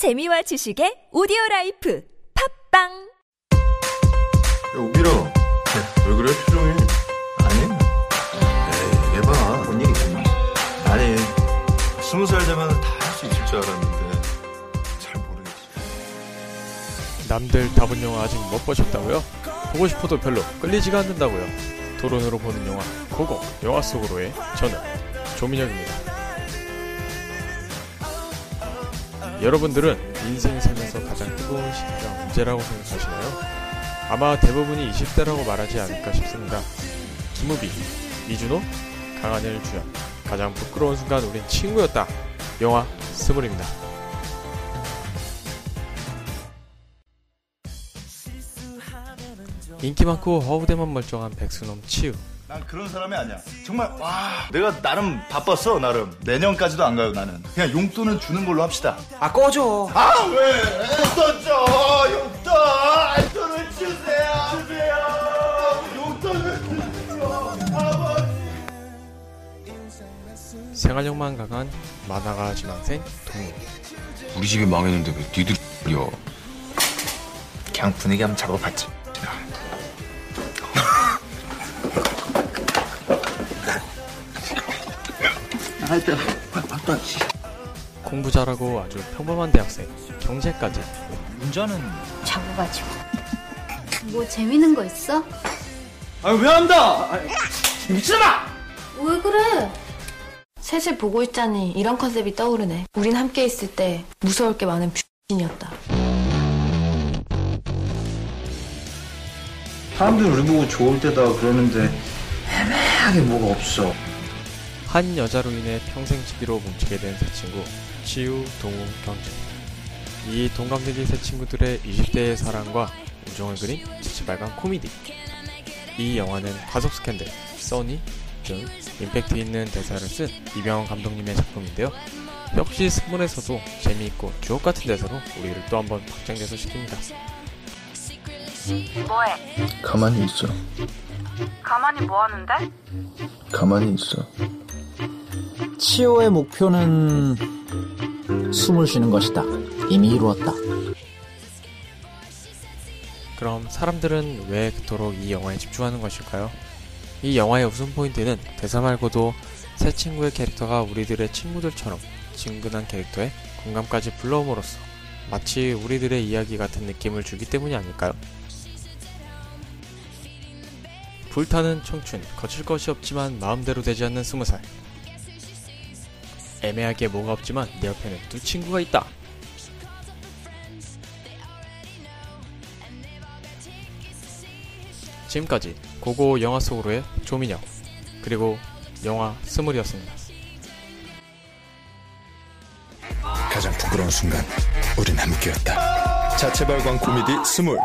재미와 지식의 오디오 라이프 팟빵 야, 우빈아. 왜 그래, 표정이? 아니. 에이, 얘봐. 뭔 일이 있나? 아니, 스무 살 되면 다 할 수 있을 줄 알았는데, 잘 모르겠어. 남들 다 본 영화 아직 못 보셨다고요? 보고 싶어도 별로 끌리지가 않는다고요? 토론으로 보는 영화 고고 영화 속으로의 저는 조민혁입니다. 여러분들은 인생 살면서 가장 뜨거운 시기가 언제라고 생각하시나요? 아마 대부분이 20대라고 말하지 않을까 싶습니다. 김우비, 이준호, 강하늘 주연 가장 부끄러운 순간 우린 친구였다. 영화 스물입니다. 인기 많고 허우대만 멀쩡한 백수놈 치우 난 그런 사람이 아니야. 정말, 와. 내가 나름 바빴어, 나름. 내년까지도 안 가요, 나는. 그냥 용돈은 주는 걸로 합시다. 아 꺼줘. 아, 왜? 용돈 줘! 용돈! 돈을 주세요! 주세요! 용돈을 주세요! 아버지! 생활력만 강한 만화가 지망생 동무 우리 집이 망했는데 왜 니들이 려 그냥 분위기 한번 잡아봤지. 공부 잘하고 아주 평범한 대학생 경제까지 운전은 잡아가지고. 뭐 재밌는 거 있어? 아왜 한다? 미친놈아! 왜 그래? 셋을 보고 있자니 이런 컨셉이 떠오르네. 우린 함께 있을 때 무서울 게 많은 뷰신이었다. 사람들 우리 보고 좋을 때다 그러는데 애매하게 뭐가 없어. 한 여자로 인해 평생 집비로 뭉치게 된 세 친구 치유, 동우, 경주 이 동갑내기 세 친구들의 20대의 사랑과 우정을 그린 지치발간 코미디 이 영화는 가속 스캔들, 써니 등 임팩트 있는 대사를 쓴 이병헌 감독님의 작품인데요 역시 스물에서도 재미있고 주옥 같은 대사로 우리를 또 한번 박장대소 시킵니다 뭐해? 가만히 있어. 가만히 뭐 하는데? 가만히 있어. 치오의 목표는 숨을 쉬는 것이다. 이미 이루었다. 그럼 사람들은 왜 그토록 이 영화에 집중하는 것일까요? 이 영화의 웃음 포인트는 대사 말고도 세 친구의 캐릭터가 우리들의 친구들처럼 친근한 캐릭터에 공감까지 불러옴으로써 마치 우리들의 이야기 같은 느낌을 주기 때문이 아닐까요? 불타는 청춘, 거칠 것이 없지만 마음대로 되지 않는 스무 살. 애매하게 뭐가 없지만 내 옆에는 두 친구가 있다. 지금까지 고고 영화 속으로의 조민혁 그리고 영화 스물이었습니다. 가장 부끄러운 순간 우린 함께였다 자체 발광 코미디 스물